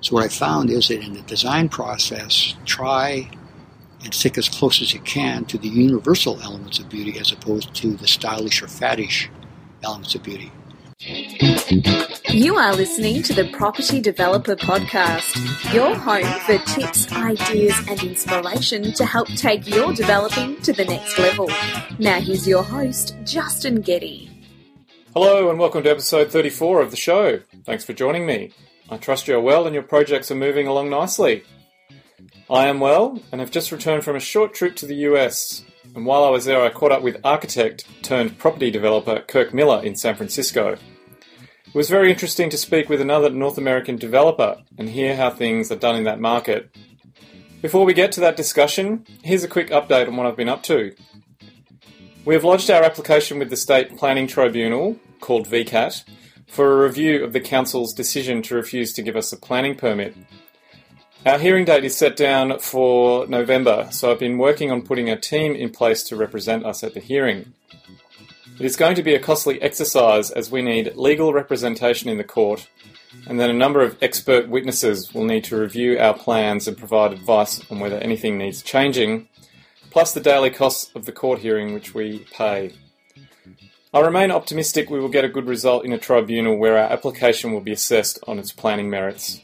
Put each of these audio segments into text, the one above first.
So what I found is that in the design process, try and stick as close as you can to the universal elements of beauty as opposed to the stylish or faddish elements of beauty. You are listening to the Property Developer Podcast, your home for tips, ideas, and inspiration to help take your developing to the next level. Now, here's your host, Justin Getty. Hello, and welcome to episode 34 of the show. Thanks for joining me. I trust you're well and your projects are moving along nicely. I am well and have just returned from a short trip to the US. And while I was there, I caught up with architect turned property developer Kirk Miller in San Francisco. It was very interesting to speak with another North American developer and hear how things are done in that market. Before we get to that discussion, here's a quick update on what I've been up to. We have lodged our application with the State Planning Tribunal, called VCAT, for a review of the Council's decision to refuse to give us a planning permit. Our hearing date is set down for November, so I've been working on putting a team in place to represent us at the hearing. It is going to be a costly exercise as we need legal representation in the court, and then a number of expert witnesses will need to review our plans and provide advice on whether anything needs changing, plus the daily costs of the court hearing which we pay. I remain optimistic we will get a good result in a tribunal where our application will be assessed on its planning merits.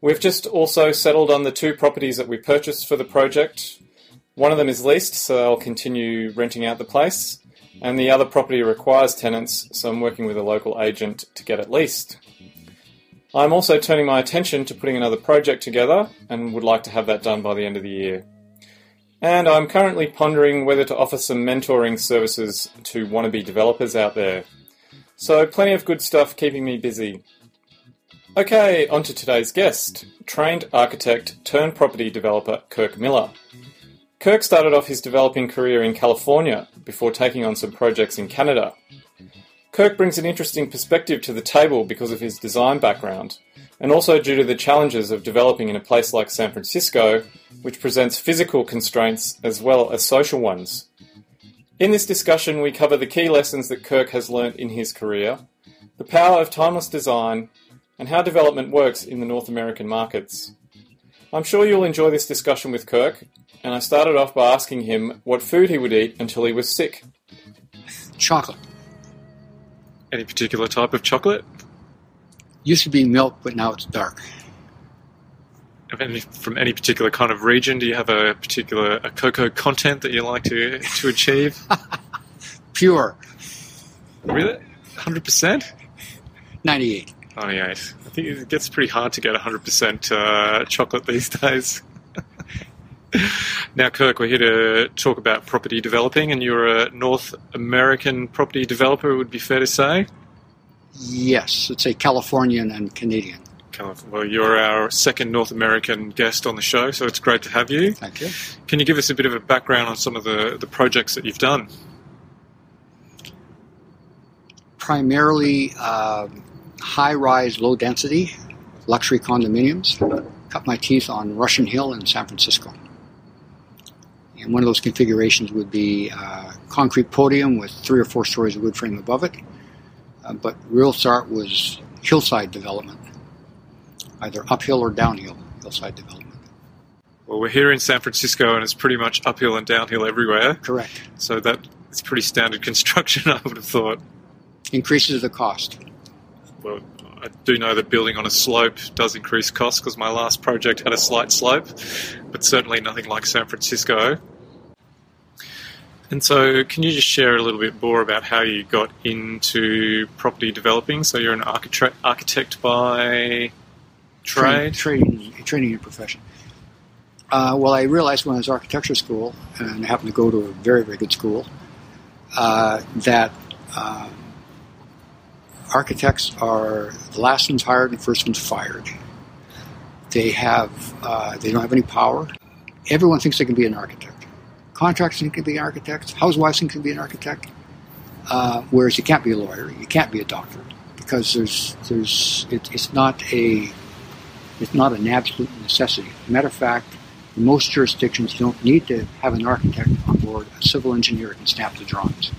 We've just also settled on the two properties that we purchased for the project. One of them is leased, so I'll continue renting out the place, and the other property requires tenants, so I'm working with a local agent to get it leased. I'm also turning my attention to putting another project together and would like to have that done by the end of the year. And I'm currently pondering whether to offer some mentoring services to wannabe developers out there. So, plenty of good stuff keeping me busy. Okay, on to today's guest trained architect turned property developer Kirk Miller. Kirk started off his developing career in California before taking on some projects in Canada. Kirk brings an interesting perspective to the table because of his design background, and also due to the challenges of developing in a place like San Francisco, which presents physical constraints as well as social ones. In this discussion, we cover the key lessons that Kirk has learnt in his career, the power of timeless design, and how development works in the North American markets. I'm sure you'll enjoy this discussion with Kirk, and I started off by asking him what food he would eat until he was sick. Chocolate. Any particular type of chocolate? Used to be milk, but now it's dark. Any, from any particular kind of region? Do you have a particular a cocoa content that you like to to achieve? Pure. Really, hundred percent. Ninety-eight. Ninety-eight. I think it gets pretty hard to get hundred percent uh, chocolate these days. now, Kirk, we're here to talk about property developing, and you're a North American property developer. It would be fair to say. Yes, it's a Californian and Canadian. Well, you're our second North American guest on the show, so it's great to have you. Thank you. Can you give us a bit of a background on some of the, the projects that you've done? Primarily uh, high rise, low density, luxury condominiums. Cut my teeth on Russian Hill in San Francisco. And one of those configurations would be uh, concrete podium with three or four stories of wood frame above it. Uh, but real start was hillside development either uphill or downhill hillside development. Well, we're here in San Francisco, and it's pretty much uphill and downhill everywhere. Correct. So that it's pretty standard construction, I would have thought. Increases the cost. Well, I do know that building on a slope does increase costs because my last project had a slight slope, but certainly nothing like San Francisco. And so, can you just share a little bit more about how you got into property developing? So, you're an architect, architect by trade? Training, training your profession. Uh, well, I realized when I was architecture school, and I happened to go to a very, very good school, uh, that uh, architects are the last ones hired and the first ones fired. They have, uh, they don't have any power. Everyone thinks they can be an architect. Contractors can be architects. Housewives think they can be an architect. Uh, whereas you can't be a lawyer, you can't be a doctor, because there's, there's, it, it's not a it's not an absolute necessity. Matter of fact, most jurisdictions don't need to have an architect on board. A civil engineer can snap the drawings.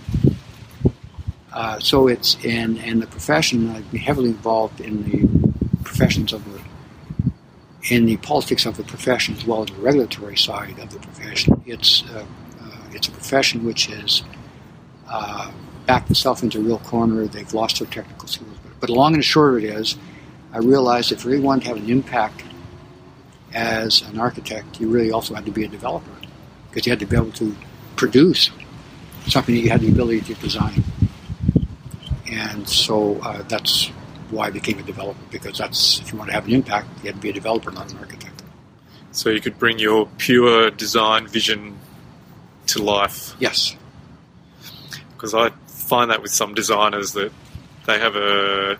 Uh, so it's in, in the profession, I've been heavily involved in the professions of the in the politics of the profession as well as the regulatory side of the profession. It's uh, uh, it's a profession which has uh, backed itself into a real corner. They've lost their technical skills. But, but long and short it is, I realized if you really wanted to have an impact as an architect, you really also had to be a developer because you had to be able to produce something that you had the ability to design. And so uh, that's why I became a developer because that's if you want to have an impact, you have to be a developer, not an architect. So you could bring your pure design vision to life. Yes. Because I find that with some designers that they have a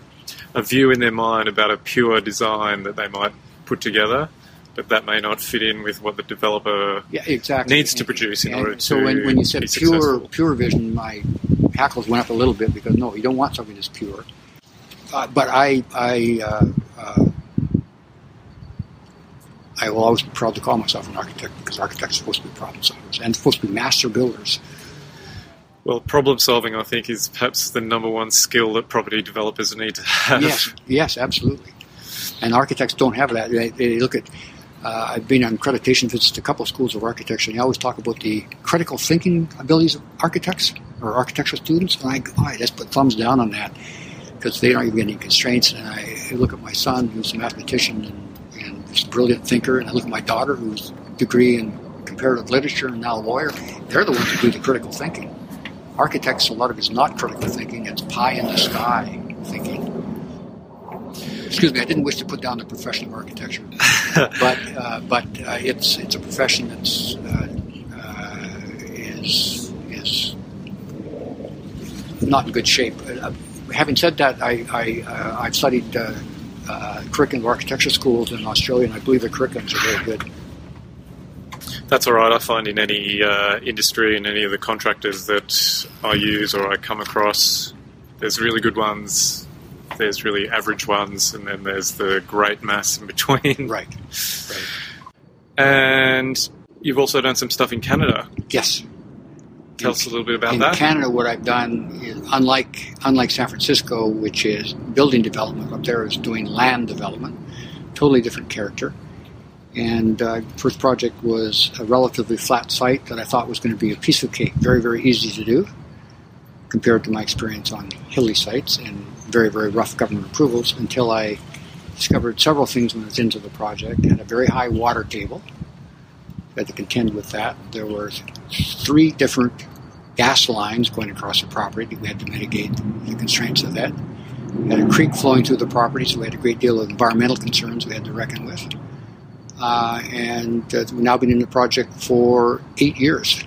a view in their mind about a pure design that they might put together, but that may not fit in with what the developer Yeah, exactly. needs to produce in order to so when, when you said pure successful. pure vision, my hackles went up a little bit because no, you don't want something that's pure. Uh, but I I uh, uh, I will always be proud to call myself an architect because architects are supposed to be problem solvers and supposed to be master builders. Well, problem solving, I think, is perhaps the number one skill that property developers need to have. Yes, yes, absolutely. And architects don't have that. They, they look at. Uh, I've been on accreditation visits to a couple of schools of architecture, and they always talk about the critical thinking abilities of architects or architectural students. And I, I just put thumbs down on that because they don't even get any constraints. And I look at my son, who's a mathematician and, and he's a brilliant thinker, and I look at my daughter, who's a degree in comparative literature and now a lawyer. They're the ones who do the critical thinking. Architects, a lot of it is not critical thinking; it's pie in the sky thinking. Excuse me, I didn't wish to put down the profession of architecture, but uh, but uh, it's it's a profession that's uh, uh, is is not in good shape. Uh, having said that, I, I uh, I've studied uh, uh, curriculum architecture schools in Australia, and I believe the curriculums are very good. That's all right. I find in any uh, industry and any of the contractors that I use or I come across, there's really good ones, there's really average ones, and then there's the great mass in between. Right, right. And you've also done some stuff in Canada. Yes. Tell us a little bit about in that. Canada, what I've done is unlike unlike San Francisco, which is building development, up there is doing land development, totally different character. And uh, first project was a relatively flat site that I thought was going to be a piece of cake, very very easy to do, compared to my experience on hilly sites and very very rough government approvals. Until I discovered several things when I was into the project. Had a very high water table. I had to contend with that. There were three different gas lines going across the property. We had to mitigate the constraints of that. We had a creek flowing through the property, so we had a great deal of environmental concerns we had to reckon with. Uh, and uh, we've now been in the project for eight years,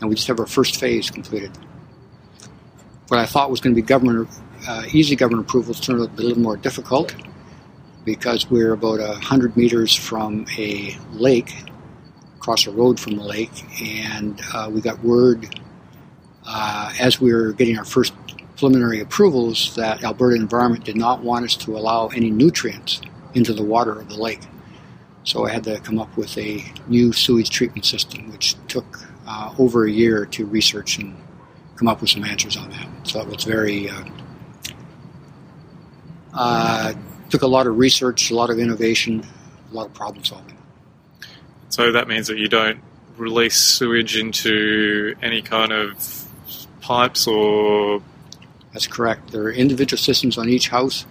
and we just have our first phase completed. What I thought was going to be government uh, easy government approvals turned out to be a little more difficult because we're about a hundred meters from a lake across a road from the lake, and uh, we got word uh, as we were getting our first preliminary approvals that Alberta Environment did not want us to allow any nutrients into the water of the lake. So I had to come up with a new sewage treatment system, which took uh, over a year to research and come up with some answers on that. So it was very uh, uh, took a lot of research, a lot of innovation, a lot of problem solving. So that means that you don't release sewage into any kind of pipes or That's correct. There are individual systems on each house,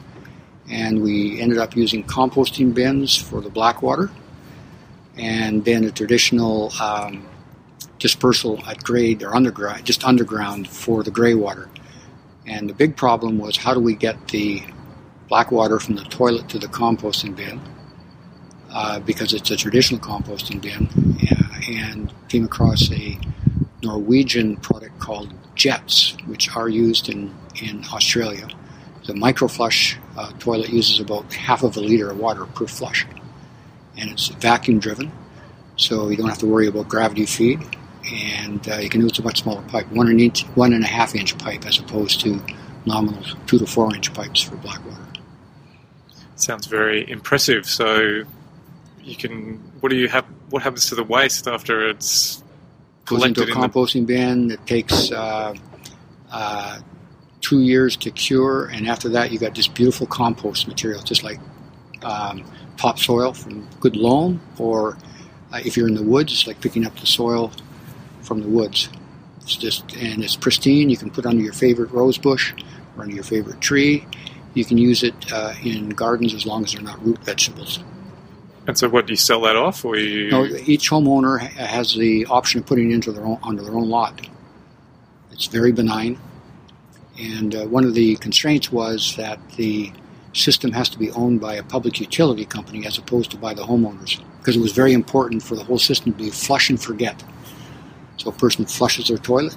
and we ended up using composting bins for the black water, and then a traditional um, dispersal at grade or underground, just underground for the gray water. And the big problem was how do we get the black water from the toilet to the composting bin? Uh, because it's a traditional composting bin, and came across a Norwegian product called Jets, which are used in, in Australia. The microflush uh, toilet uses about half of a liter of water per flush, and it's vacuum driven, so you don't have to worry about gravity feed, and uh, you can use a much smaller pipe, one and inch, one and a half inch pipe, as opposed to nominal two to four inch pipes for black water. sounds very impressive. So you can what do you have what happens to the waste after it's goes into a in the composting bin. It takes uh, uh, two years to cure, and after that, you got this beautiful compost material, just like um, topsoil from good loam, or uh, if you're in the woods, it's like picking up the soil from the woods. It's just and it's pristine. You can put under your favorite rose bush or under your favorite tree. You can use it uh, in gardens as long as they're not root vegetables. And so, what do you sell that off, or you? No, each homeowner has the option of putting it into their own onto their own lot. It's very benign, and uh, one of the constraints was that the system has to be owned by a public utility company as opposed to by the homeowners, because it was very important for the whole system to be flush and forget. So a person flushes their toilet,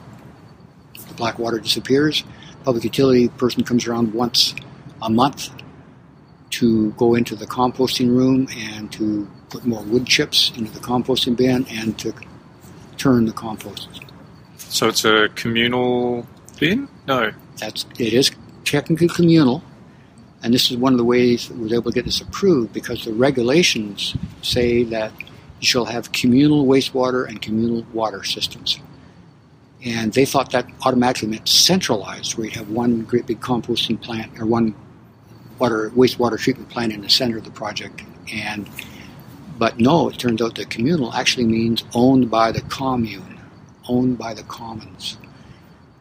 the black water disappears. Public utility person comes around once a month to go into the composting room and to put more wood chips into the composting bin and to turn the compost. So it's a communal bin? No. That's it is technically communal, and this is one of the ways that we was able to get this approved because the regulations say that you shall have communal wastewater and communal water systems. And they thought that automatically meant centralized, where you have one great big composting plant or one water wastewater treatment plant in the center of the project. And but no, it turns out that communal actually means owned by the commune, owned by the commons.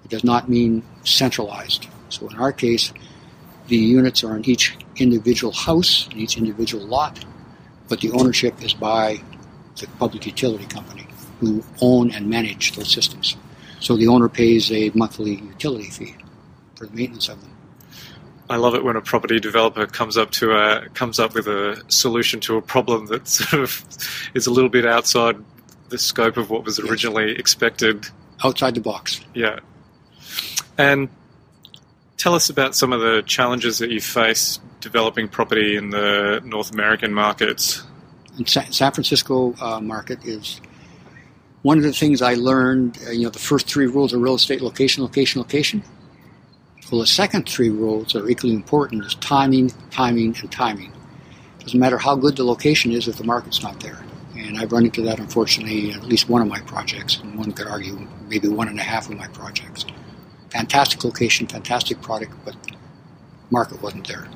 It does not mean centralized. So in our case, the units are in each individual house, in each individual lot, but the ownership is by the public utility company who own and manage those systems. So the owner pays a monthly utility fee for the maintenance of them. I love it when a property developer comes up to a comes up with a solution to a problem that sort of is a little bit outside the scope of what was Yes. originally expected. Outside the box. Yeah. And tell us about some of the challenges that you face developing property in the North American markets. in San Francisco uh, market is one of the things I learned. Uh, you know, the first three rules of real estate: location, location, location. Well, the second three rules are equally important: is timing, timing, and timing. It Doesn't matter how good the location is if the market's not there. And I've run into that, unfortunately, at least one of my projects, and one could argue maybe one and a half of my projects. Fantastic location, fantastic product, but market wasn't there.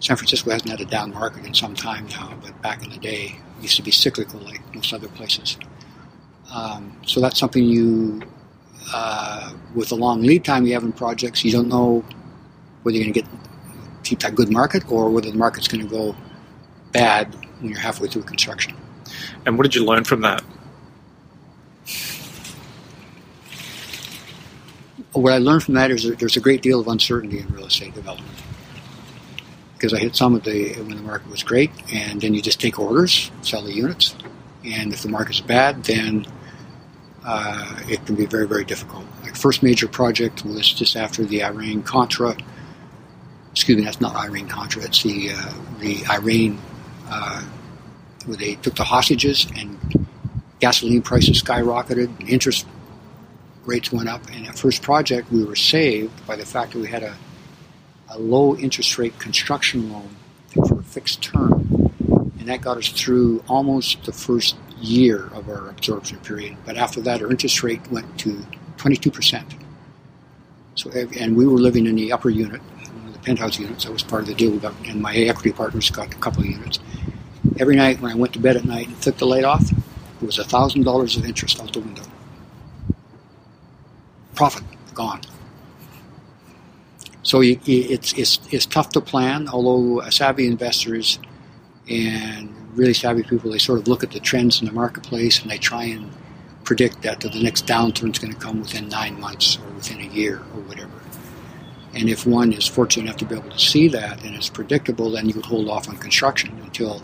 San Francisco hasn't had a down market in some time now, but back in the day, it used to be cyclical like most other places. Um, so that's something you, uh, with the long lead time you have in projects, you don't know whether you're going to get keep that good market or whether the market's going to go bad when you're halfway through construction. And what did you learn from that? What I learned from that is that there's a great deal of uncertainty in real estate development. Because I hit some of the when the market was great, and then you just take orders, sell the units, and if the market's bad, then uh, it can be very very difficult. Like first major project was just after the Iran Contra. Excuse me, that's not Iran Contra. It's the uh, the Iran uh, where they took the hostages and gasoline prices skyrocketed, interest rates went up. And that first project, we were saved by the fact that we had a, a low interest rate construction loan for a fixed term. And that got us through almost the first year of our absorption period. But after that, our interest rate went to 22%. So, and we were living in the upper unit, the penthouse units. That was part of the deal we got, and my equity partners got a couple of units. Every night when I went to bed at night and took the light off, it was $1,000 of interest out the window profit gone. So you, it's, it's, it's tough to plan, although savvy investors and really savvy people, they sort of look at the trends in the marketplace and they try and predict that the next downturn is going to come within nine months or within a year or whatever. And if one is fortunate enough to be able to see that and it's predictable, then you would hold off on construction until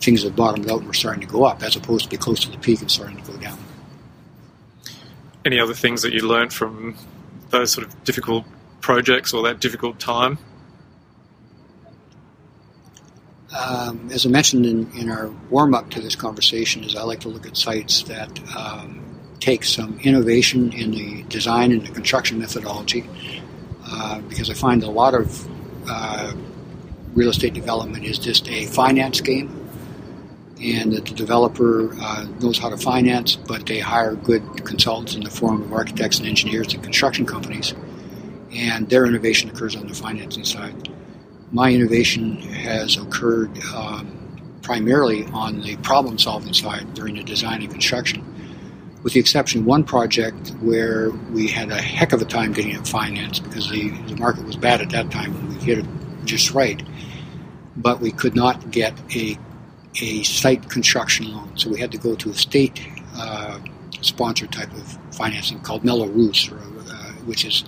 things have bottomed out and we're starting to go up, as opposed to be close to the peak and starting to go down. Any other things that you learned from those sort of difficult projects or that difficult time? Um, as I mentioned in, in our warm up to this conversation, is I like to look at sites that um, take some innovation in the design and the construction methodology, uh, because I find a lot of uh, real estate development is just a finance game, and that the developer uh, knows how to finance, but they hire good consultants in the form of architects and engineers and construction companies, and their innovation occurs on the financing side. My innovation has occurred um, primarily on the problem solving side during the design and construction, with the exception of one project where we had a heck of a time getting it financed because the, the market was bad at that time and we hit it just right. But we could not get a, a site construction loan, so we had to go to a state uh, sponsored type of financing called Mello-Roos, uh, which is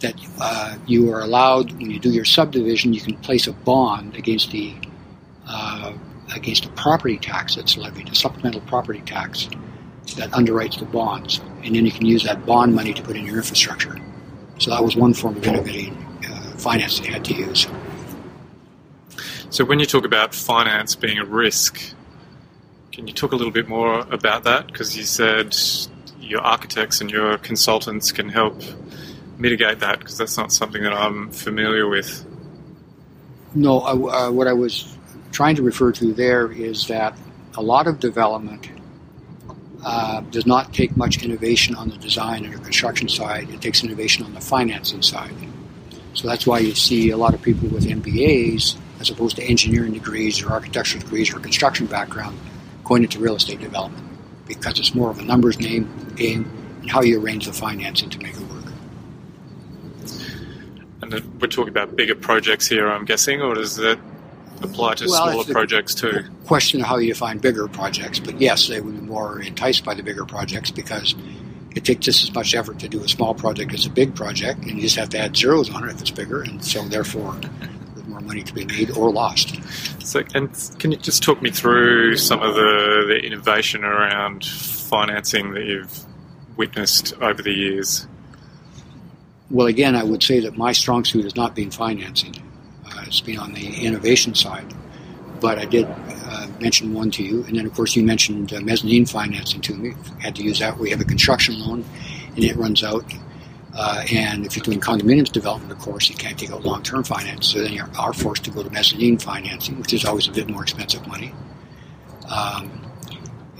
that uh, you are allowed when you do your subdivision, you can place a bond against the uh, against a property tax that's levied, a supplemental property tax that underwrites the bonds, and then you can use that bond money to put in your infrastructure. So that was one form of innovating uh, finance they had to use. So when you talk about finance being a risk, can you talk a little bit more about that? Because you said your architects and your consultants can help mitigate that because that's not something that I'm familiar with. No, uh, what I was trying to refer to there is that a lot of development uh, does not take much innovation on the design and the construction side. It takes innovation on the financing side. So that's why you see a lot of people with MBAs, as opposed to engineering degrees or architectural degrees or construction background, going into real estate development because it's more of a numbers game game and how you arrange the financing to make it. And we're talking about bigger projects here, I'm guessing, or does that apply to well, smaller projects too? Question of how you define bigger projects, but yes, they would be more enticed by the bigger projects because it takes just as much effort to do a small project as a big project, and you just have to add zeros on it if it's bigger, and so therefore there's more money to be made or lost. So, and can you just talk me through some of the, the innovation around financing that you've witnessed over the years? Well, again, I would say that my strong suit has not been financing. Uh, it's been on the innovation side. But I did uh, mention one to you, and then of course you mentioned uh, mezzanine financing to me. Had to use that. We have a construction loan, and it runs out. Uh, and if you're doing condominiums development, of course, you can't take out long-term finance. So then you are forced to go to mezzanine financing, which is always a bit more expensive money. Um,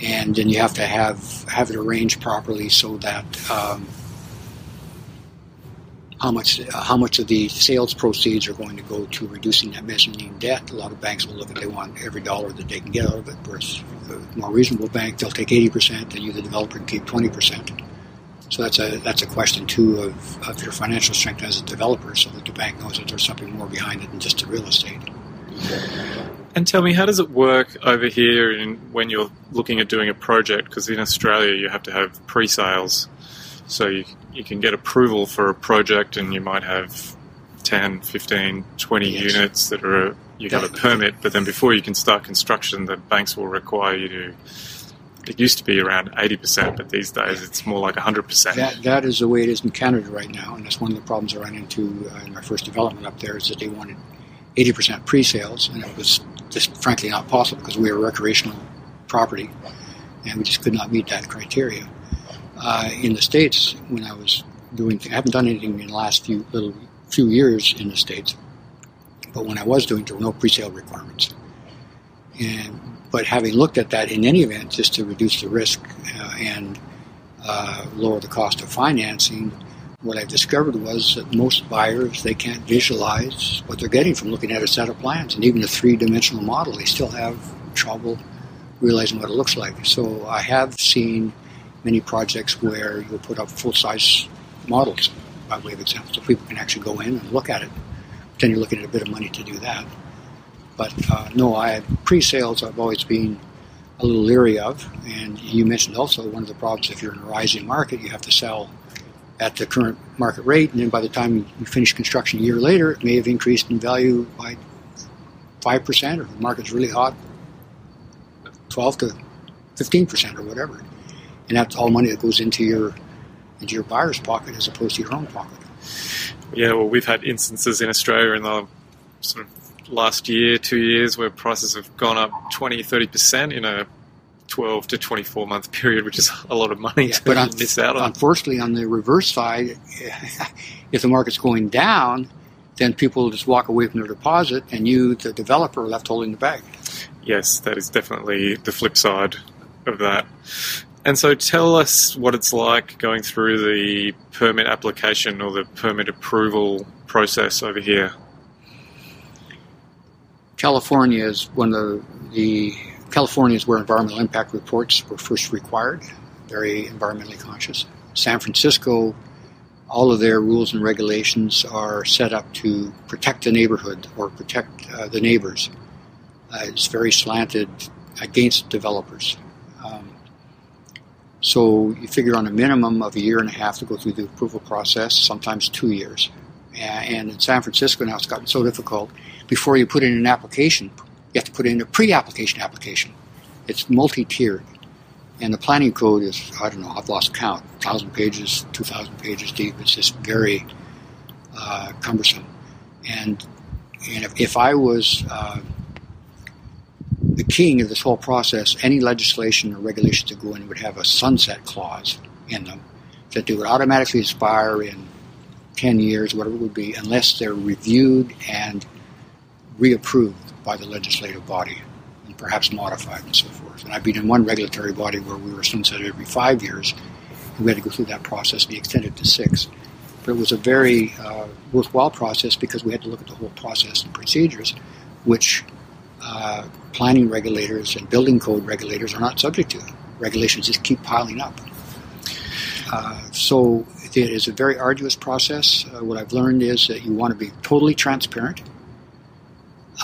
and then you have to have have it arranged properly so that um, how much uh, how much of the sales proceeds are going to go to reducing that mezzanine debt. A lot of banks will look at they want every dollar that they can get out of it. Whereas a more reasonable bank, they'll take eighty percent, and you, the developer, can keep twenty percent. So that's a that's a question too of, of your financial strength as a developer, so that the bank knows that there's something more behind it than just the real estate. And tell me, how does it work over here in, when you're looking at doing a project? Because in Australia, you have to have pre-sales, so you you can get approval for a project and you might have 10, 15, 20 yes. units that are you have a permit, but then before you can start construction, the banks will require you to. It used to be around 80%, but these days it's more like 100%. That, that is the way it is in Canada right now, and that's one of the problems I ran into uh, in my first development up there is that they wanted 80% pre-sales, and it was just frankly not possible because we were a recreational property, and we just could not meet that criteria uh, in the states when I was doing. I haven't done anything in the last few little few years in the states, but when I was doing, there were no pre-sale requirements. And but having looked at that in any event, just to reduce the risk uh, and uh, lower the cost of financing, what I discovered was that most buyers they can't visualize what they're getting from looking at a set of plans, and even a three-dimensional model, they still have trouble realizing what it looks like. So I have seen many projects where you'll put up full size models by way of example, so people can actually go in and look at it. Then you're looking at a bit of money to do that. But uh, no, I pre-sales I've always been a little leery of, and you mentioned also one of the problems if you're in a rising market, you have to sell at the current market rate, and then by the time you finish construction a year later, it may have increased in value by five percent, or the market's really hot, twelve to fifteen percent, or whatever and that's all money that goes into your into your buyer's pocket as opposed to your own pocket. Yeah, well, we've had instances in Australia in the sort of last year, two years, where prices have gone up 20, 30% in a 12 to 24 month period, which is a lot of money yeah, to but miss out on. Unfortunately, on the reverse side, if the market's going down, then people just walk away from their deposit, and you, the developer, are left holding the bag. Yes, that is definitely the flip side of that. And so tell us what it's like going through the permit application or the permit approval process over here. California is one of the California is where environmental impact reports were first required, very environmentally conscious. San Francisco, all of their rules and regulations are set up to protect the neighborhood or protect uh, the neighbors. Uh, it's very slanted against developers. So you figure on a minimum of a year and a half to go through the approval process, sometimes two years. And in San Francisco now it's gotten so difficult. Before you put in an application, you have to put in a pre-application application. It's multi-tiered. And the planning code is, I don't know, I've lost count, 1,000 pages, 2,000 pages deep. It's just very uh, cumbersome. And, and if, if I was uh, the king of this whole process, any legislation or regulations that go in would have a sunset clause in them that they would automatically expire in 10 years, whatever it would be, unless they're reviewed and reapproved by the legislative body and perhaps modified and so forth. And I've been in one regulatory body where we were sunsetted every five years, and we had to go through that process, and be extended to six. But it was a very uh, worthwhile process because we had to look at the whole process and procedures, which uh, planning regulators and building code regulators are not subject to. Regulations just keep piling up. Uh, so it is a very arduous process. Uh, what I've learned is that you want to be totally transparent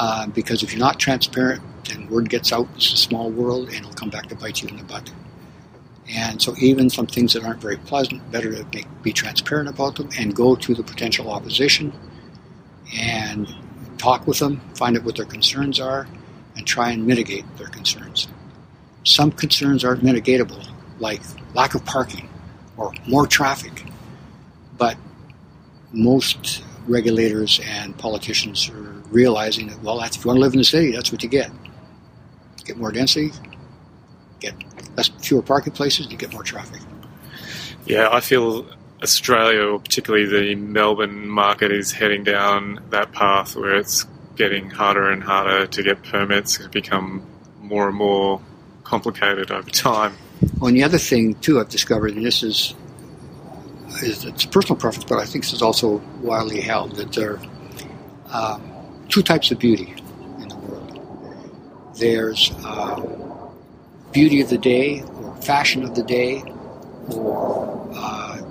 uh, because if you're not transparent, then word gets out. It's a small world, and it'll come back to bite you in the butt. And so, even some things that aren't very pleasant, better to make, be transparent about them and go to the potential opposition and talk with them, find out what their concerns are, and try and mitigate their concerns. Some concerns aren't mitigatable, like lack of parking or more traffic, but most regulators and politicians are realizing that, well, if you want to live in the city, that's what you get. Get more density, get less, fewer parking places, you get more traffic. Yeah, I feel Australia, or particularly the Melbourne market, is heading down that path where it's getting harder and harder to get permits. It's become more and more complicated over time. Well, and the other thing too, I've discovered, and this is it's personal preference, but I think this is also widely held that there are um, two types of beauty in the world. There's uh, beauty of the day, or fashion of the day, or uh,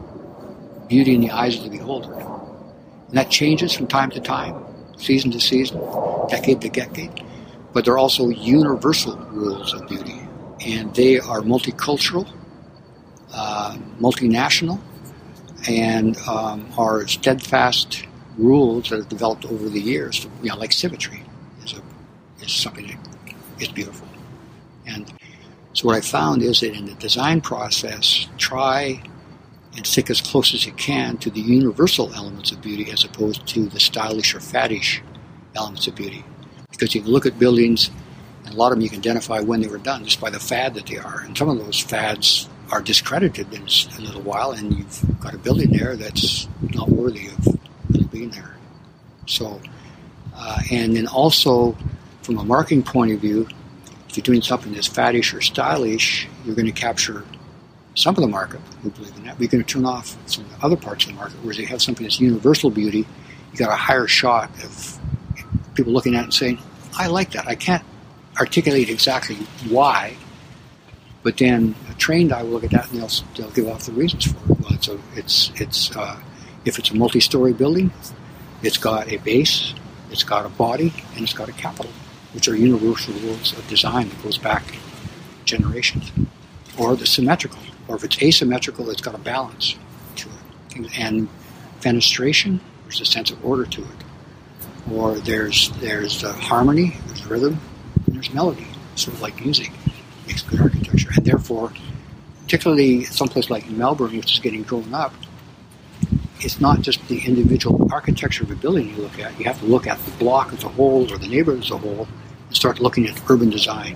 beauty in the eyes of the beholder. And that changes from time to time, season to season, decade to decade. But there are also universal rules of beauty, and they are multicultural, uh, multinational, and um, are steadfast rules that have developed over the years. You know, like symmetry is, a, is something that is beautiful. And so what I found is that in the design process, try and stick as close as you can to the universal elements of beauty as opposed to the stylish or faddish elements of beauty. Because you can look at buildings, and a lot of them you can identify when they were done just by the fad that they are. And some of those fads are discredited in a little while, and you've got a building there that's not worthy of really being there. So, uh, and then also from a marketing point of view, if you're doing something that's faddish or stylish, you're going to capture some of the market who believe in that. You're going to turn off some of the other parts of the market. Whereas you have something that's universal beauty, you got a higher shot of people looking at it and saying, "I like that." I can't articulate exactly why, but then a trained eye will look at that and they'll, they'll give off the reasons for it. Well, it's a, it's it's uh, if it's a multi-story building, it's got a base, it's got a body, and it's got a capital, which are universal rules of design that goes back generations. Or the symmetrical, or if it's asymmetrical, it's got a balance to it. And fenestration, there's a sense of order to it. Or there's there's the harmony, there's rhythm, and there's melody, sort of like music makes good architecture. And therefore, particularly someplace like Melbourne, which is getting grown up, it's not just the individual architecture of a building you look at. You have to look at the block as a whole or the neighborhood as a whole and start looking at urban design.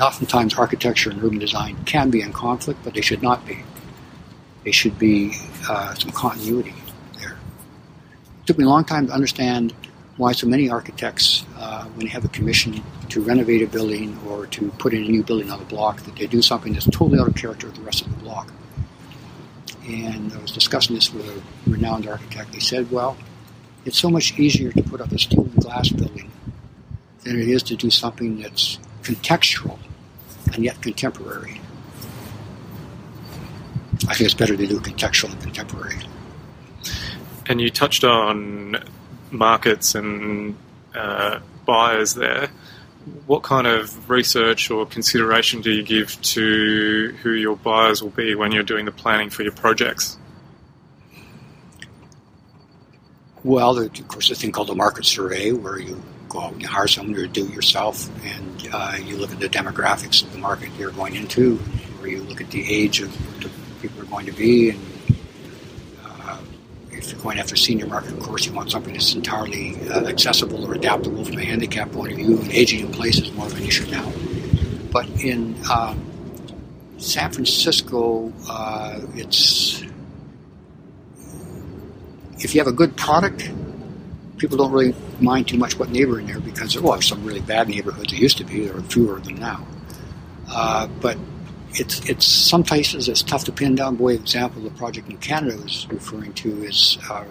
Oftentimes, architecture and urban design can be in conflict, but they should not be. They should be uh, some continuity there. It took me a long time to understand why so many architects, uh, when they have a commission to renovate a building or to put in a new building on the block, that they do something that's totally out of character with the rest of the block. And I was discussing this with a renowned architect. He said, well, it's so much easier to put up a steel and glass building than it is to do something that's contextual and yet contemporary. I think it's better to do contextual and contemporary. And you touched on markets and uh, buyers there. What kind of research or consideration do you give to who your buyers will be when you're doing the planning for your projects? Well, there's, of course, a thing called a market survey where you go out and you hire someone to do it yourself and uh, you look at the demographics of the market you're going into, where you look at the age of the people are going to be and if you're going after senior market, of course, you want something that's entirely uh, accessible or adaptable from a handicap point of view. And aging in place is more of an issue now. But in um, San Francisco, uh, it's if you have a good product, people don't really mind too much what neighborhood there because there are some really bad neighborhoods. There used to be. There are fewer of them now. Uh, but it's it's some places it's tough to pin down. Boy, example, the project in Canada I was referring to is uh,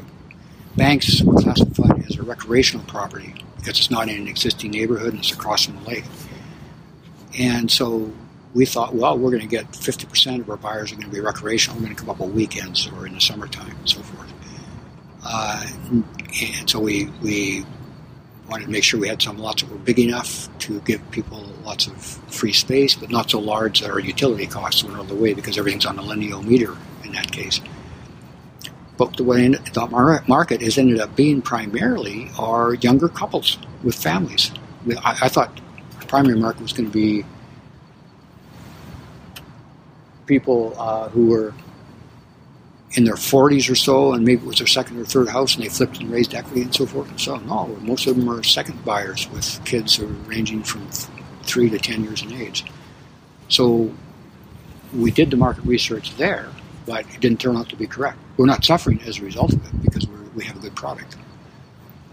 banks were classified as a recreational property because it's not in an existing neighborhood and it's across from the lake. And so we thought, well, we're going to get 50% of our buyers are going to be recreational. We're going to come up on weekends or in the summertime and so forth. Uh, and so we, we wanted to make sure we had some lots that were big enough to give people lots of free space, but not so large that our utility costs went all the way because everything's on a linear meter in that case. But the way the market has ended up being primarily are younger couples with families. I, I thought the primary market was going to be people uh, who were in their 40s or so, and maybe it was their second or third house, and they flipped and raised equity and so forth and so. No, most of them are second buyers with kids ranging from three to 10 years in age. So we did the market research there, but it didn't turn out to be correct. We're not suffering as a result of it because we have a good product.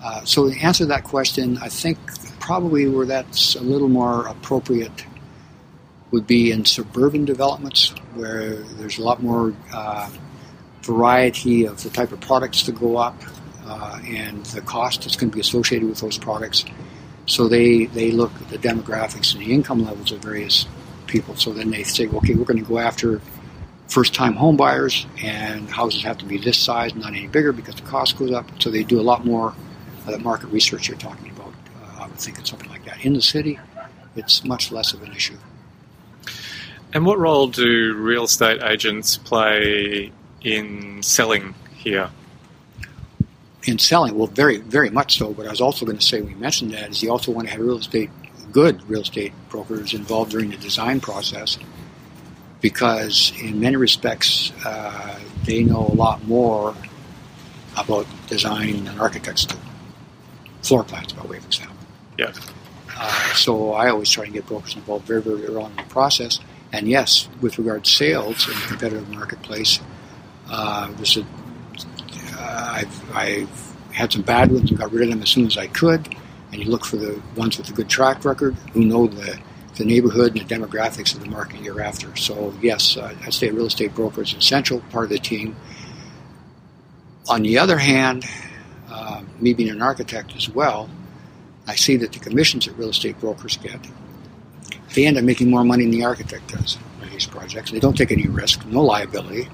Uh, so to answer that question, I think probably where that's a little more appropriate would be in suburban developments where there's a lot more uh, variety of the type of products to go up uh, and the cost that's going to be associated with those products. So they, they look at the demographics and the income levels of various people. So then they say, okay, we're going to go after first time home buyers and houses have to be this size, not any bigger because the cost goes up. So they do a lot more of the market research you're talking about. Uh, I would think it's something like that. In the city, it's much less of an issue. And what role do real estate agents play in selling here? In selling, well, very, very much so. But I was also going to say, we mentioned that, is you also want to have real estate, good real estate brokers involved during the design process because, in many respects, uh, they know a lot more about design than architects do. Floor plans, by way of example. Yeah. Uh, so I always try to get brokers involved very, very early on in the process. And yes, with regard to sales in the competitive marketplace, uh, this is, uh, I've, I've had some bad ones and got rid of them as soon as I could. And you look for the ones with a good track record who know the, the neighborhood and the demographics of the market you're after. So, yes, uh, I'd say a real estate broker is an essential part of the team. On the other hand, uh, me being an architect as well, I see that the commissions that real estate brokers get, they end up making more money than the architect does on these projects. They don't take any risk, no liability.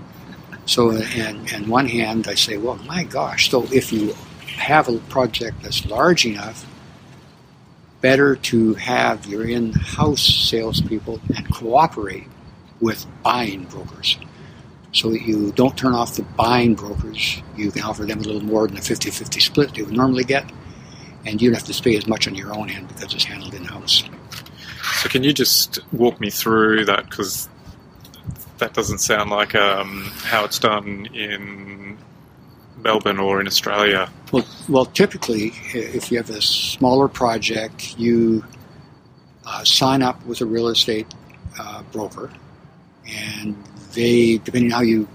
So, and, and one hand, I say, well, my gosh, so if you have a project that's large enough, better to have your in house salespeople and cooperate with buying brokers so that you don't turn off the buying brokers. You can offer them a little more than the 50 50 split they would normally get, and you don't have to pay as much on your own end because it's handled in house. So, can you just walk me through that? Because that doesn't sound like um, how it's done in Melbourne or in Australia. Well, well, typically, if you have a smaller project, you uh, sign up with a real estate uh, broker, and they, depending on how you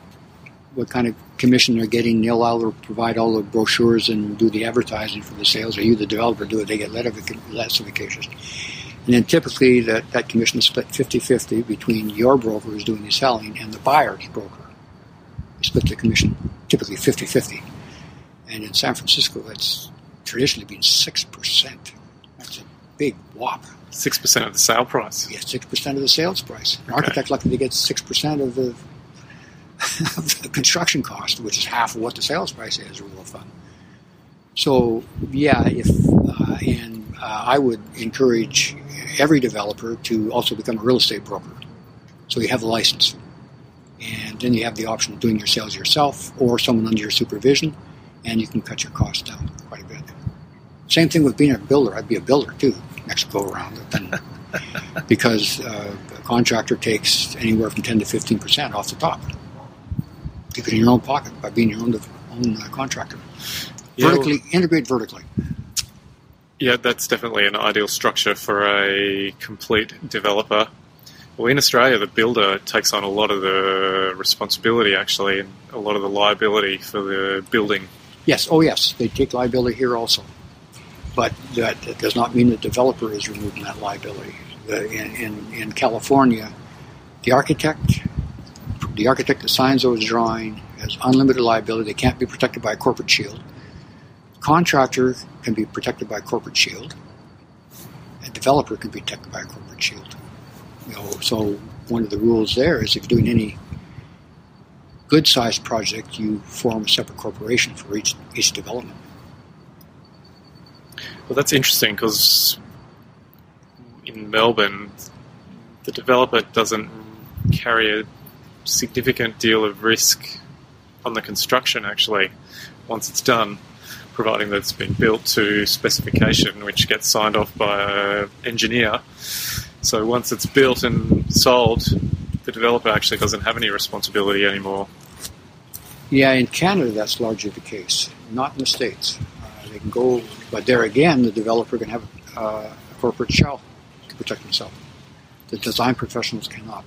what kind of commission they're getting. They'll either provide all the brochures and do the advertising for the sales, or you, the developer, do it. They get less of the cases. And then typically that, that commission is split 50-50 between your broker who's doing the selling and the buyer's broker. You split the commission typically 50-50. And in San Francisco, that's traditionally been 6%. That's a big whop. 6% of the sale price? Yeah, 6% of the sales price. An okay. architect lucky to get 6% of the, of the construction cost, which is half of what the sales price is, rule of thumb. So, yeah, if, uh, and uh, I would encourage every developer to also become a real estate broker. So you have the license. And then you have the option of doing your sales yourself or someone under your supervision, and you can cut your costs down quite a bit. Same thing with being a builder. I'd be a builder too, next go around. Then, because uh, a contractor takes anywhere from 10 to 15% off the top. Keep it in your own pocket by being your own, own uh, contractor. Yeah, vertically, well, integrate vertically. Yeah, that's definitely an ideal structure for a complete developer. Well, in Australia, the builder takes on a lot of the responsibility, actually, and a lot of the liability for the building. Yes, oh yes, they take liability here also. But that, that does not mean the developer is removing that liability. The, in, in, in California, the architect, the architect that signs those drawings has unlimited liability. They can't be protected by a corporate shield contractor can be protected by corporate shield. A developer can be protected by a corporate shield. You know, so one of the rules there is if you're doing any good sized project, you form a separate corporation for each each development. Well, that's interesting because in Melbourne, the developer doesn't carry a significant deal of risk on the construction actually once it's done providing that it's been built to specification, which gets signed off by an engineer. So once it's built and sold, the developer actually doesn't have any responsibility anymore. Yeah, in Canada that's largely the case, not in the States. Uh, they can go, but there again, the developer can have uh, a corporate shell to protect himself. The design professionals cannot.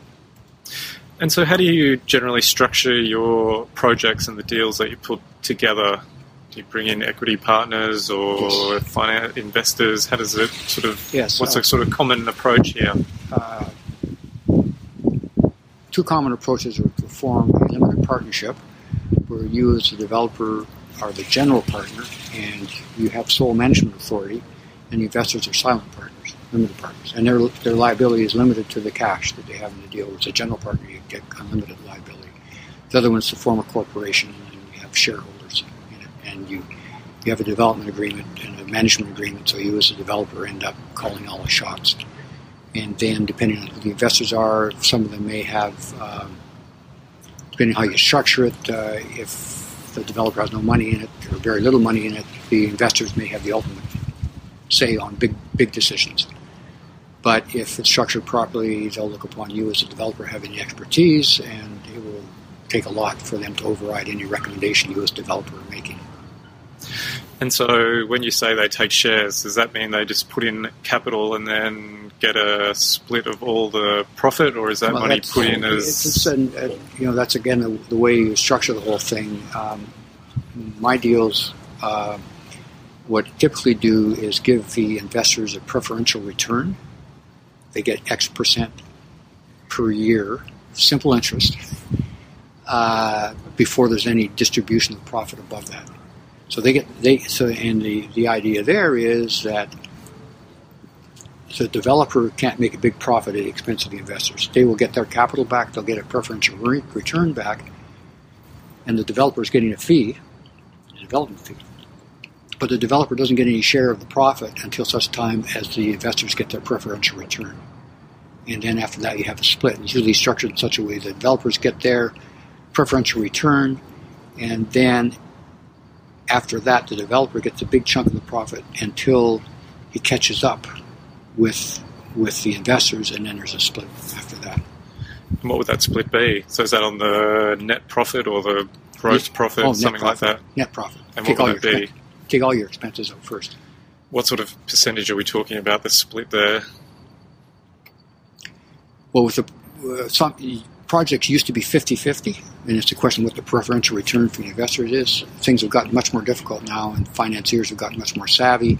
And so, how do you generally structure your projects and the deals that you put together you bring in equity partners or yes. finance investors? How does it sort of? Yes. What's uh, a sort of common approach here? Uh, two common approaches are to form a limited partnership, where you as the developer are the general partner, and you have sole management authority, and the investors are silent partners, limited partners, and their their liability is limited to the cash that they have in the deal. As a general partner, you get unlimited liability. The other one is to form a corporation, and you have shareholders and you you have a development agreement and a management agreement, so you as a developer end up calling all the shots. And then, depending on who the investors are, some of them may have, um, depending on how you structure it, uh, if the developer has no money in it or very little money in it, the investors may have the ultimate say on big big decisions. But if it's structured properly, they'll look upon you as a developer having the expertise, and it will take a lot for them to override any recommendation you as developer are making. And so, when you say they take shares, does that mean they just put in capital and then get a split of all the profit, or is that well, money put in as? An, uh, you know, that's again the, the, way you structure the whole thing. Um, my deals, uh, what typically do is give the investors a preferential return. They get X percent per year, simple interest, uh, before there's any distribution of profit above that. So they get they so and the the idea there is that the developer can't make a big profit at the expense of the investors. They will get their capital back. They'll get a preferential re- return back, and the developer is getting a fee, a development fee. But the developer doesn't get any share of the profit until such time as the investors get their preferential return. And then after that, you have a split. It's usually structured in such a way that developers get their preferential return, and then after that, the developer gets a big chunk of the profit until he catches up with with the investors, and then there's a split after that. And what would that split be? So is that on the net profit or the gross profit, oh, something profit. like that? Net profit. And take what would that be? take all your expenses out first. What sort of percentage are we talking about? The split there. Well, with the uh, some projects used to be 50-50. And it's a question of what the preferential return for the investors is. Things have gotten much more difficult now, and financiers have gotten much more savvy.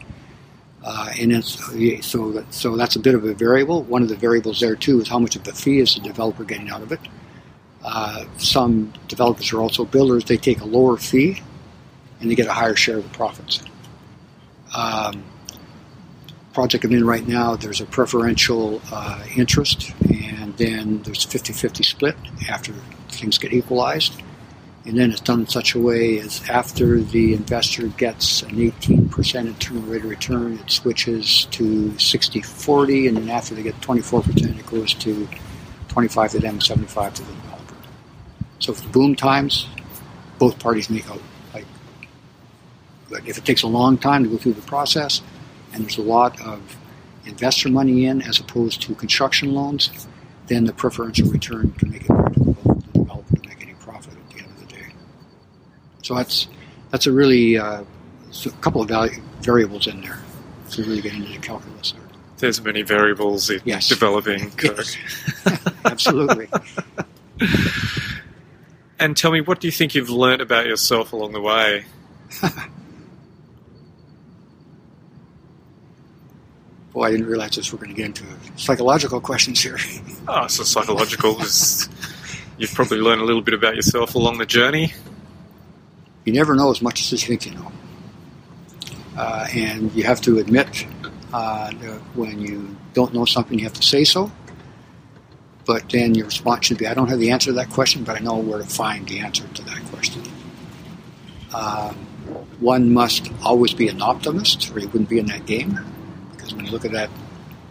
Uh, and it's, so, that, so that's a bit of a variable. One of the variables there too is how much of the fee is the developer getting out of it. Uh, some developers are also builders; they take a lower fee, and they get a higher share of the profits. Um, project I'm in right now, there's a preferential uh, interest, and then there's a 50-50 split after things get equalized. And then it's done in such a way as after the investor gets an 18% internal rate of return, it switches to 60-40, and then after they get 24%, it goes to 25 to them, 75 to the developer. So for the boom times, both parties make out like good. If it takes a long time to go through the process, and there's a lot of investor money in as opposed to construction loans, then the preferential return can make it very difficult for the developer to make any profit at the end of the day. So that's that's a really uh, a couple of value, variables in there to really get into the calculus there. There's many variables in Yes. developing Kirk. Absolutely. And tell me, what do you think you've learnt about yourself along the way? Boy, I didn't realize this. We're going to get into psychological questions here. Oh, so psychological is. You've probably learned a little bit about yourself along the journey. You never know as much as you think you know. Uh, and you have to admit uh, when you don't know something, you have to say so. But then your response should be, I don't have the answer to that question, but I know where to find the answer to that question. Um, one must always be an optimist, or you wouldn't be in that game. Because when you look at that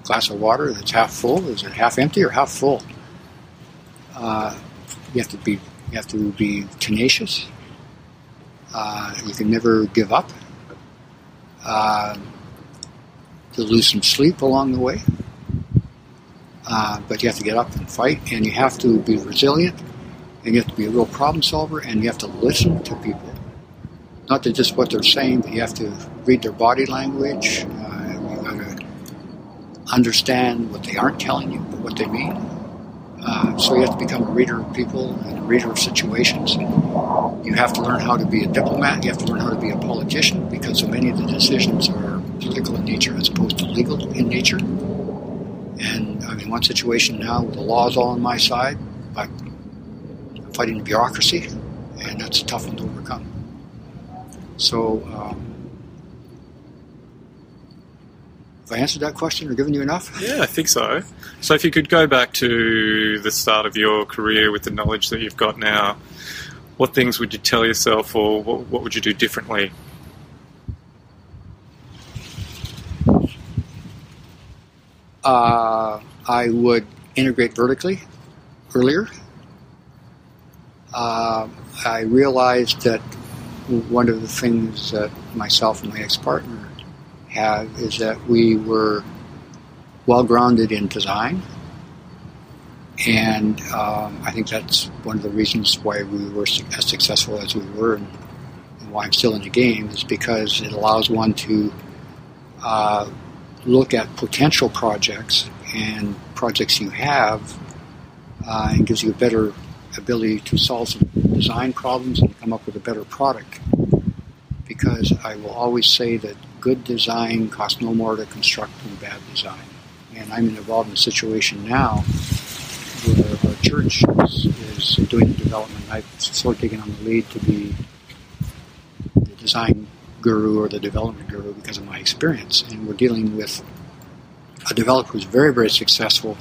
glass of water that's half full, is it half empty or half full? Uh, you have to be you have to be tenacious. Uh, you can never give up. Uh, you'll lose some sleep along the way, uh, but you have to get up and fight, and you have to be resilient, and you have to be a real problem solver, and you have to listen to people, not to just what they're saying, but you have to read their body language. Uh, you got to understand what they aren't telling you, but what they mean. Uh, so you have to become a reader of people and a reader of situations. You have to learn how to be a diplomat. You have to learn how to be a politician because so many of the decisions are political in nature as opposed to legal in nature. And I'm in one situation now where the law is all on my side, but I'm fighting the bureaucracy, and that's a tough one to overcome. So, um, have I answered that question or given you enough? Yeah, I think so. So, if you could go back to the start of your career with the knowledge that you've got now, what things would you tell yourself, or what, what would you do differently? Uh, I would integrate vertically earlier. Uh, I realized that one of the things that myself and my ex-partner have is that we were well grounded in design, and um, I think that's one of the reasons why we were as successful as we were, and, and why I'm still in the game is because it allows one to uh, look at potential projects and projects you have, uh, and gives you a better ability to solve some design problems and come up with a better product. Because I will always say that good design costs no more to construct than bad design. And I'm involved in a situation now where our church is, is doing the development. I've sort of taken on the lead to be the design guru or the development guru because of my experience. And we're dealing with a developer who's very, very successful,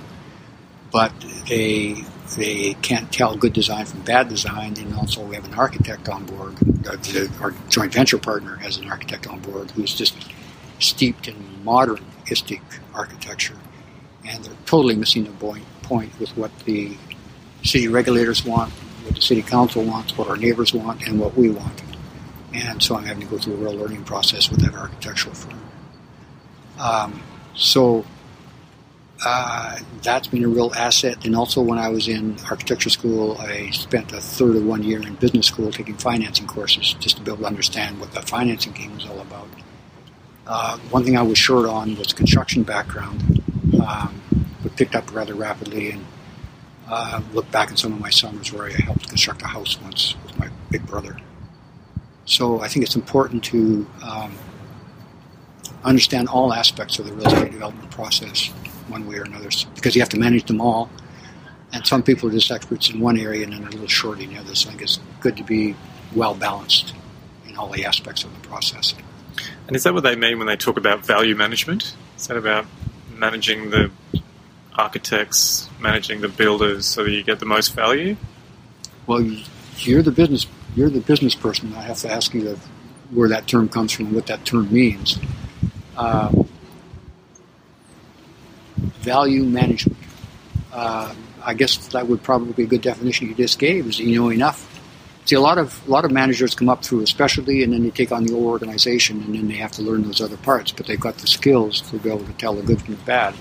but they they can't tell good design from bad design. And also, we have an architect on board. uh, Our joint venture partner has an architect on board who's just steeped in modernistic architecture, and they're totally missing the point, point with what the city regulators want, what the city council wants, what our neighbors want, and what we want. And so I'm having to go through a real learning process with that architectural firm. Um, so uh, that's been a real asset. And also, when I was in architecture school, I spent a third of one year in business school taking financing courses just to be able to understand what the financing game was all about. Uh, one thing I was short on was construction background, um, but picked up rather rapidly. And Uh, look back in some of my summers where I helped construct a house once with my big brother. So I think it's important to um, understand all aspects of the real estate development process, one way or another, because you have to manage them all. And some people are just experts in one area and then a little short in the other. So I think it's good to be well balanced in all the aspects of the process. And is that what they mean when they talk about value management? Is that about managing the architects, managing the builders, so that you get the most value? Well, you're the business. You're the business person. I have to ask you where that term comes from, what that term means. Uh, value management. Uh, I guess that would probably be a good definition you just gave. Is you know enough See, a lot of a lot of managers come up through a specialty, and then they take on the whole organization, and then they have to learn those other parts. But they've got the skills to be able to tell the good from the bad.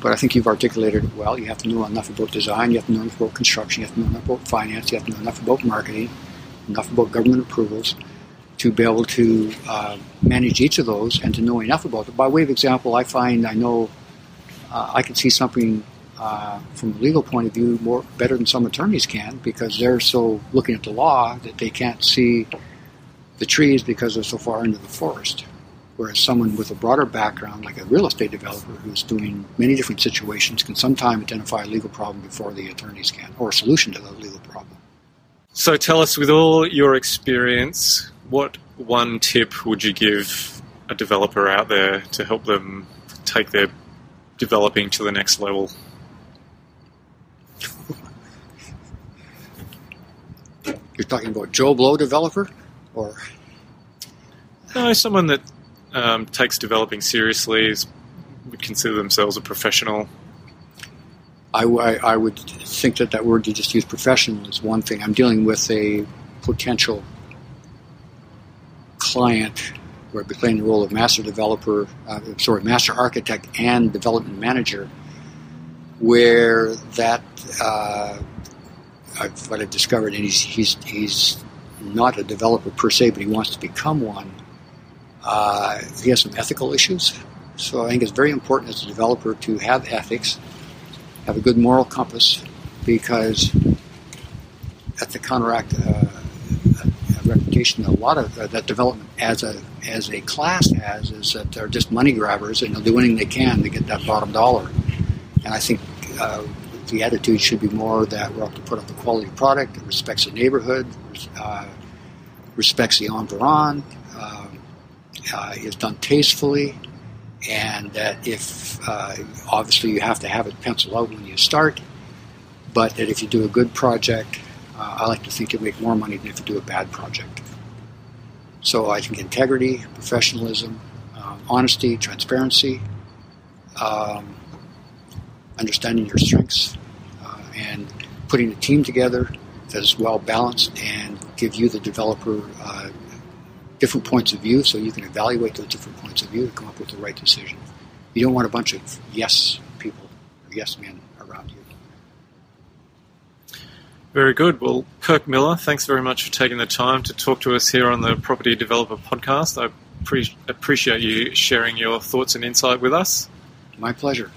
But I think you've articulated it well. You have to know enough about design. You have to know enough about construction. You have to know enough about finance. You have to know enough about marketing, enough about government approvals, to be able to uh, manage each of those and to know enough about it. By way of example, I find I know uh, I can see something uh, from a legal point of view more better than some attorneys can because they're so looking at the law that they can't see the trees because they're so far into the forest. Whereas someone with a broader background, like a real estate developer who's doing many different situations, can sometimes identify a legal problem before the attorneys can, or a solution to the legal problem. So tell us, with all your experience, what one tip would you give a developer out there to help them take their developing to the next level? You're talking about Joe Blow developer, or no, someone that um, takes developing seriously is, would consider themselves a professional. I, I, I would think that that word you just used, professional, is one thing. I'm dealing with a potential client where be playing the role of master developer, uh, sorry, master architect and development manager, where that uh, I've, what I've discovered, and he's, he's, he's not a developer per se, but he wants to become one. Uh, he has some ethical issues. So I think it's very important as a developer to have ethics, have a good moral compass, because that's to counteract uh, reputation that a lot of uh, that development as a as a class has is that they're just money grabbers and they'll do anything they can to get that bottom dollar. And I think uh, the attitude should be more that we're up to put up a quality product that respects the neighborhood, uh, respects the environment, uh, uh, is done tastefully, and that if uh, obviously you have to have it penciled out when you start, but that if you do a good project, uh, I like to think you'll make more money than if you do a bad project. So I think integrity, professionalism, um, honesty, transparency. Um, understanding your strengths, and putting a team together that is well balanced and give you, the developer, uh, different points of view so you can evaluate those different points of view to come up with the right decision. You don't want a bunch of yes people yes men around you. Very good. Well, Kirk Miller, thanks very much for taking the time to talk to us here on the Property Developer Podcast. I pre- appreciate you sharing your thoughts and insight with us. My pleasure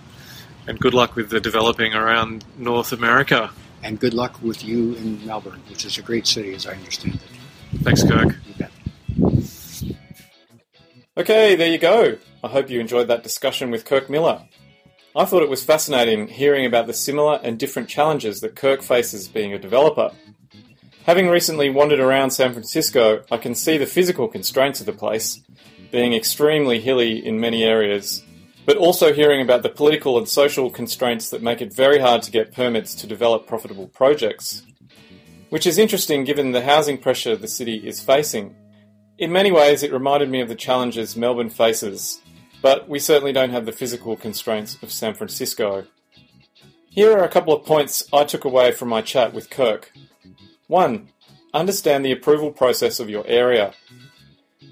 and good luck with the developing around North America. And good luck with you in Melbourne, which is a great city as I understand it. Thanks, Kirk. Okay, there you go. I hope you enjoyed that discussion with Kirk Miller. I thought it was fascinating hearing about the similar and different challenges that Kirk faces being a developer. Having recently wandered around San Francisco, I can see the physical constraints of the place, being extremely hilly in many areas but also hearing about the political and social constraints that make it very hard to get permits to develop profitable projects. Which is interesting given the housing pressure the city is facing. In many ways, it reminded me of the challenges Melbourne faces, but we certainly don't have the physical constraints of San Francisco. Here are a couple of points I took away from my chat with Kirk. 1. Understand the approval process of your area.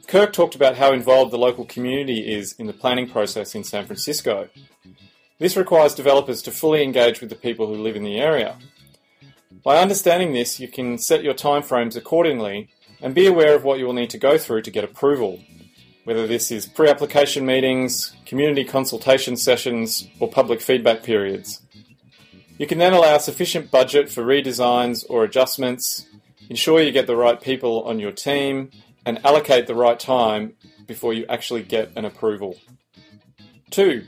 Kirk talked about how involved the local community is in the planning process in San Francisco. This requires developers to fully engage with the people who live in the area. By understanding this, you can set your timeframes accordingly and be aware of what you will need to go through to get approval, whether this is pre application meetings, community consultation sessions, or public feedback periods. You can then allow sufficient budget for redesigns or adjustments, ensure you get the right people on your team, and allocate the right time before you actually get an approval. 2.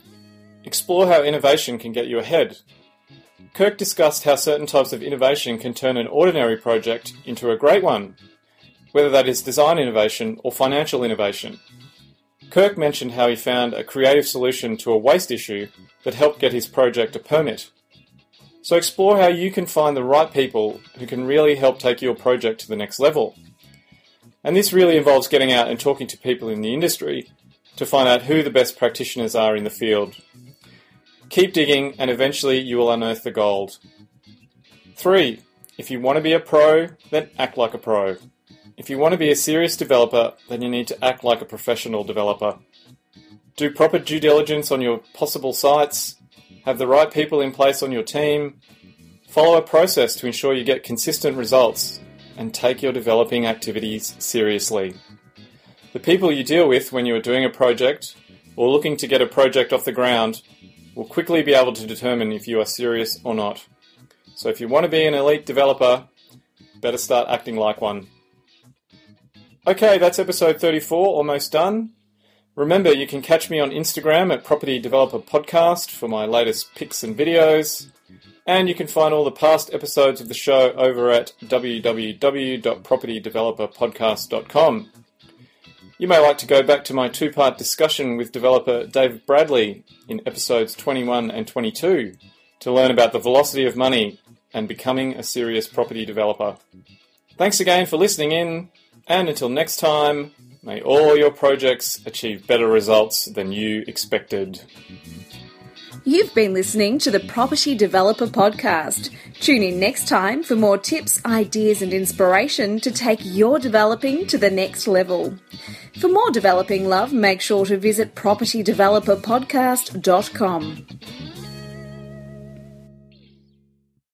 Explore how innovation can get you ahead. Kirk discussed how certain types of innovation can turn an ordinary project into a great one, whether that is design innovation or financial innovation. Kirk mentioned how he found a creative solution to a waste issue that helped get his project a permit. So explore how you can find the right people who can really help take your project to the next level. And this really involves getting out and talking to people in the industry to find out who the best practitioners are in the field. Keep digging and eventually you will unearth the gold. 3. If you want to be a pro, then act like a pro. If you want to be a serious developer, then you need to act like a professional developer. Do proper due diligence on your possible sites, have the right people in place on your team, follow a process to ensure you get consistent results, and take your developing activities seriously. The people you deal with when you are doing a project or looking to get a project off the ground will quickly be able to determine if you are serious or not. So if you want to be an elite developer, better start acting like one. Okay, that's episode 34, almost done. Remember, you can catch me on Instagram at Property Developer Podcast for my latest pics and videos. And you can find all the past episodes of the show over at www.propertydeveloperpodcast.com. You may like to go back to my two part discussion with developer David Bradley in episodes 21 and 22 to learn about the velocity of money and becoming a serious property developer. Thanks again for listening in, and until next time, May all your projects achieve better results than you expected. You've been listening to the Property Developer Podcast. Tune in next time for more tips, ideas, and inspiration to take your developing to the next level. For more developing love, make sure to visit propertydeveloperpodcast.com.